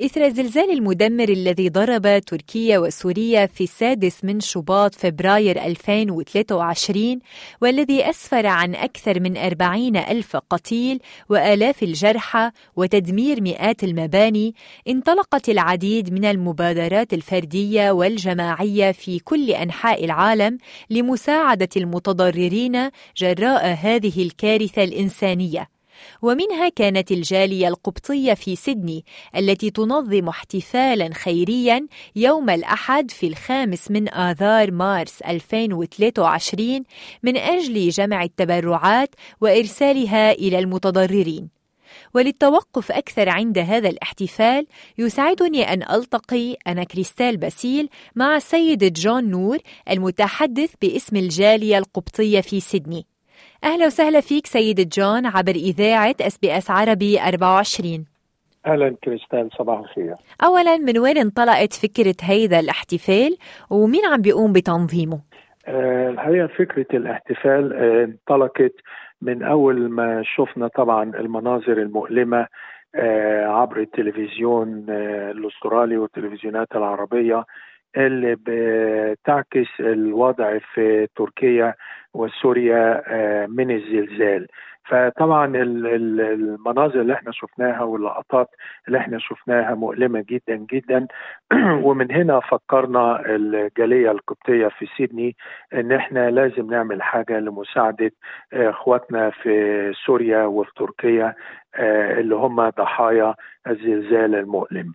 إثر الزلزال المدمر الذي ضرب تركيا وسوريا في السادس من شباط فبراير 2023 والذي أسفر عن أكثر من أربعين ألف قتيل وآلاف الجرحى وتدمير مئات المباني انطلقت العديد من المبادرات الفردية والجماعية في كل أنحاء العالم لمساعدة المتضررين جراء هذه الكارثة الإنسانية. ومنها كانت الجالية القبطية في سيدني التي تنظم احتفالا خيريا يوم الأحد في الخامس من آذار مارس 2023 من أجل جمع التبرعات وإرسالها إلى المتضررين. وللتوقف أكثر عند هذا الاحتفال يسعدني أن ألتقي أنا كريستال باسيل مع السيد جون نور المتحدث باسم الجالية القبطية في سيدني. أهلا وسهلا فيك سيد جون عبر إذاعة SBS عربي 24 أهلا كريستال صباح الخير. أولا من وين انطلقت فكرة هيدا الاحتفال؟ ومين عم بيقوم بتنظيمه؟ آه، الحقيقة فكرة الاحتفال آه، انطلقت من أول ما شفنا طبعا المناظر المؤلمة آه، عبر التلفزيون الأسترالي والتلفزيونات العربية. اللي بتعكس الوضع في تركيا وسوريا آه، من الزلزال فطبعا ال- ال- المناظر اللي إحنا شفناها واللقطات اللي إحنا شفناها مؤلمة جدا جدا ومن هنا فكرنا الجالية القبطية في سيدني إن إحنا لازم نعمل حاجة لمساعدة آه، إخواتنا في سوريا وفي تركيا آه، اللي هم ضحايا الزلزال المؤلم.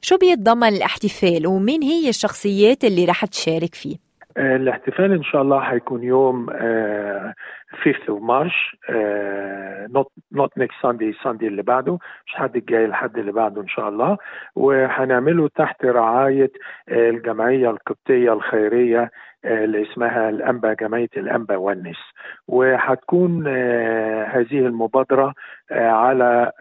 شو بيتضمن الاحتفال ومين هي الشخصيات اللي رح تشارك فيه؟ آه، الاحتفال إن شاء الله هيكون يوم آه، 5th of March آه، not next Sunday Sunday اللي بعده مش حد الجاي الحد اللي بعده إن شاء الله وهنعمله تحت رعاية آه، الجمعية القبطية الخيرية آه، اللي اسمها الأنبا جمعية الأنبا والنس وهتكون هذه المبادرة آه، على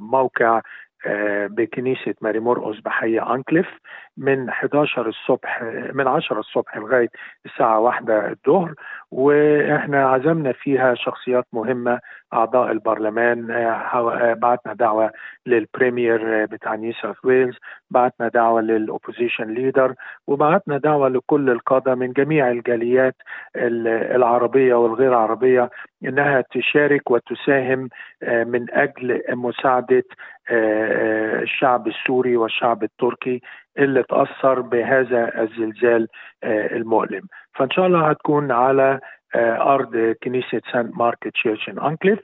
موقع آه، بكنيسة ماري مرقس بحي أنكليف من 11 الصبح من 10 الصبح لغاية الساعة 1 الظهر. وإحنا عزمنا فيها شخصيات مهمة أعضاء البرلمان آه، آه، بعتنا دعوة لل premier بتاع نيو ساوث ويلز بعتنا دعوة لل opposition leader وبعتنا دعوة لكل القادة من جميع الجاليات ال- العربية والغير عربية إنها تشارك وتساهم من آه، آه، الشعب السوري والشعب التركي اللي تأثر بهذا الزلزال آه، المؤلم فإن شاء الله هتكون على آه، أرض كنيسة سانت مارك تشيرش إن أنكليف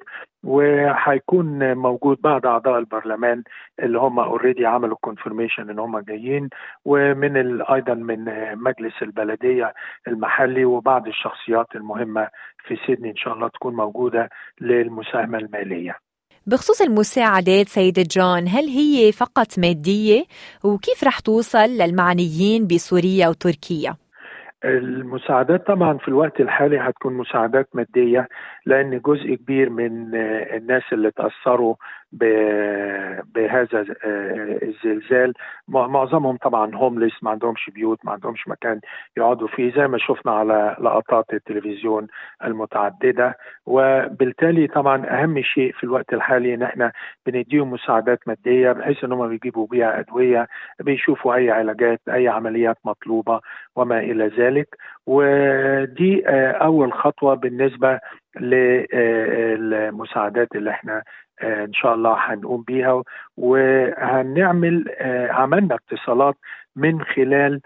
وهيكون موجود بعض أعضاء البرلمان اللي هم already عملوا confirmation إن هم جايين ومن ال- أيضا من آه، مجلس البلدية المحلي وبعض الشخصيات المهمة في سيدني إن شاء الله تكون موجودة للمساهمة المالية. بخصوص المساعدات سيد جون هل هي فقط مادية وكيف رح توصل للمعنيين بسوريا وتركيا؟ المساعدات طبعا في الوقت الحالي هتكون مساعدات مادية لأن جزء كبير من الناس اللي تأثروا بهذا آه، الزلزال. مع- معظمهم طبعا هومليس ما عندهمش بيوت ما عندهمش مكان يقعدوا فيه زي ما شفنا على لقطات التلفزيون المتعددة. وبالتالي طبعا أهم شيء في الوقت الحالي إن إحنا بنديهم مساعدات مادية بحيث إن هم بيجيبوا بيها أدوية بيشوفوا أي علاجات أي عمليات مطلوبة وما إلى ذلك. ودي آه، أول خطوة بالنسبة للمساعدات اللي إحنا آه، إن شاء الله هنقوم بيها وهنعمل آه، عملنا اتصالات من خلال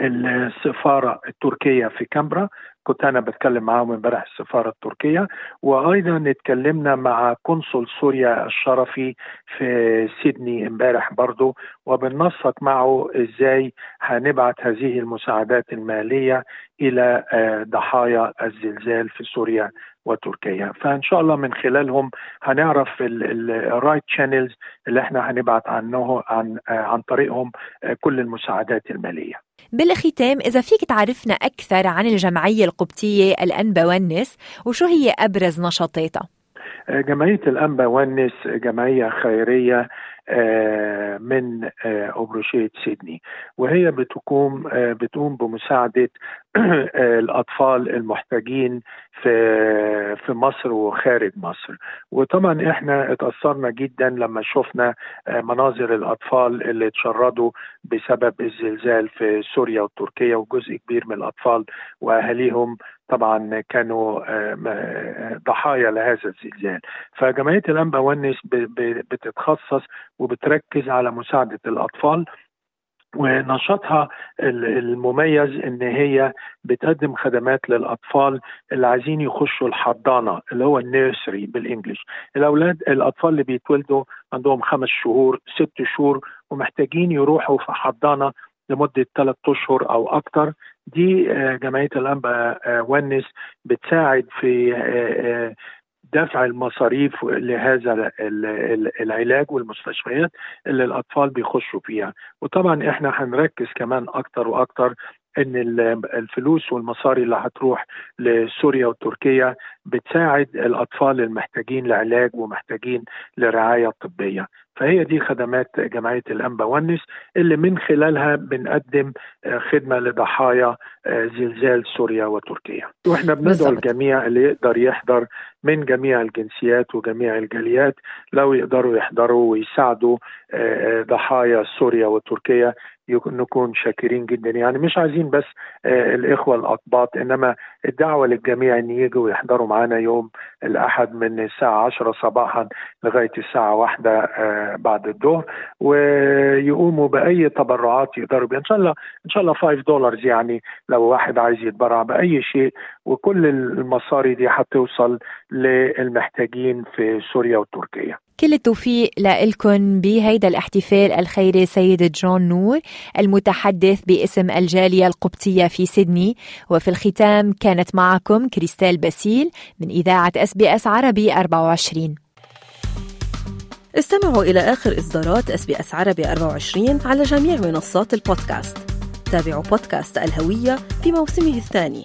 السفارة التركية في كامبرا. كنت أنا بتكلم معاهم امبارح السفارة التركية. وأيضا اتكلمنا مع قنصل سوريا الشرفي في سيدني امبارح برضو. وبننسق معه إزاي هنبعت هذه المساعدات المالية إلى آه، ضحايا الزلزال في سوريا وتركيا. فإن شاء الله من خلالهم هنعرف ال right channels اللي إحنا هنبعت عنه عن آه، عن طريقهم آه، كل المساعدات المالية. بالختام إذا فيك تعرفنا أكثر عن الجمعية القبطية الأنبا ونس وشو هي أبرز نشاطاتها؟ جمعية الأنبا ونس جمعية خيرية من أبروشية سيدني. وهي بتقوم بتقوم بمساعدة الأطفال المحتاجين في في مصر وخارج مصر. وطبعا إحنا اتأثرنا جدا لما شفنا مناظر الأطفال اللي اتشردوا بسبب الزلزال في سوريا وتركيا وجزء كبير من الأطفال وأهاليهم طبعا كانوا ضحايا لهذا الزلزال فجمعية الأنبا ونس بتتخصص وبتركز على مساعدة الأطفال ونشاطها المميز إن هي بتقدم خدمات للأطفال اللي عايزين يخشوا الحضانة اللي هو النيرسري بالإنجلش. الأولاد الأطفال اللي بيتولدوا عندهم خمس شهور ست شهور ومحتاجين يروحوا في حضانة لمدة ثلاث أشهر أو أكثر دي جمعية الأنبا ونس بتساعد في دفع المصاريف لهذا العلاج والمستشفيات اللي الأطفال بيخشوا فيها. وطبعا إحنا هنركز كمان أكتر وأكتر إن الفلوس والمصاري اللي هتروح لسوريا وتركيا بتساعد الأطفال المحتاجين لعلاج ومحتاجين لرعاية طبية. فهي دي خدمات جمعية الانبا ونس اللي من خلالها بنقدم خدمة لضحايا زلزال سوريا وتركيا. وإحنا بندعو الجميع اللي يقدر يحضر من جميع الجنسيات وجميع الجاليات لو يقدروا يحضروا ويساعدوا ضحايا سوريا وتركيا نكون شاكرين جدا. يعني مش عايزين بس الإخوة الاقباط إنما الدعوة للجميع إن يجوا يحضروا معنا يوم الأحد من الساعة 10 صباحا لغاية الساعة واحدة بعد الظهر ويقوموا بأي تبرعات يقدروا بها إن شاء الله إن شاء الله 5 دولار يعني لو واحد عايز يتبرع بأي شيء وكل المصاري دي هتوصل للمحتاجين في سوريا وتركيا. كل التوفيق لكم بهيدا الاحتفال الخيري سيد جون نور المتحدث باسم الجالية القبطية في سيدني. وفي الختام كانت معكم كريستال باسيل من إذاعة اس بي اس عربي 24 استمعوا إلى آخر إصدارات اس بي اس عربي 24 على جميع منصات البودكاست. تابعوا بودكاست الهوية في موسمه الثاني.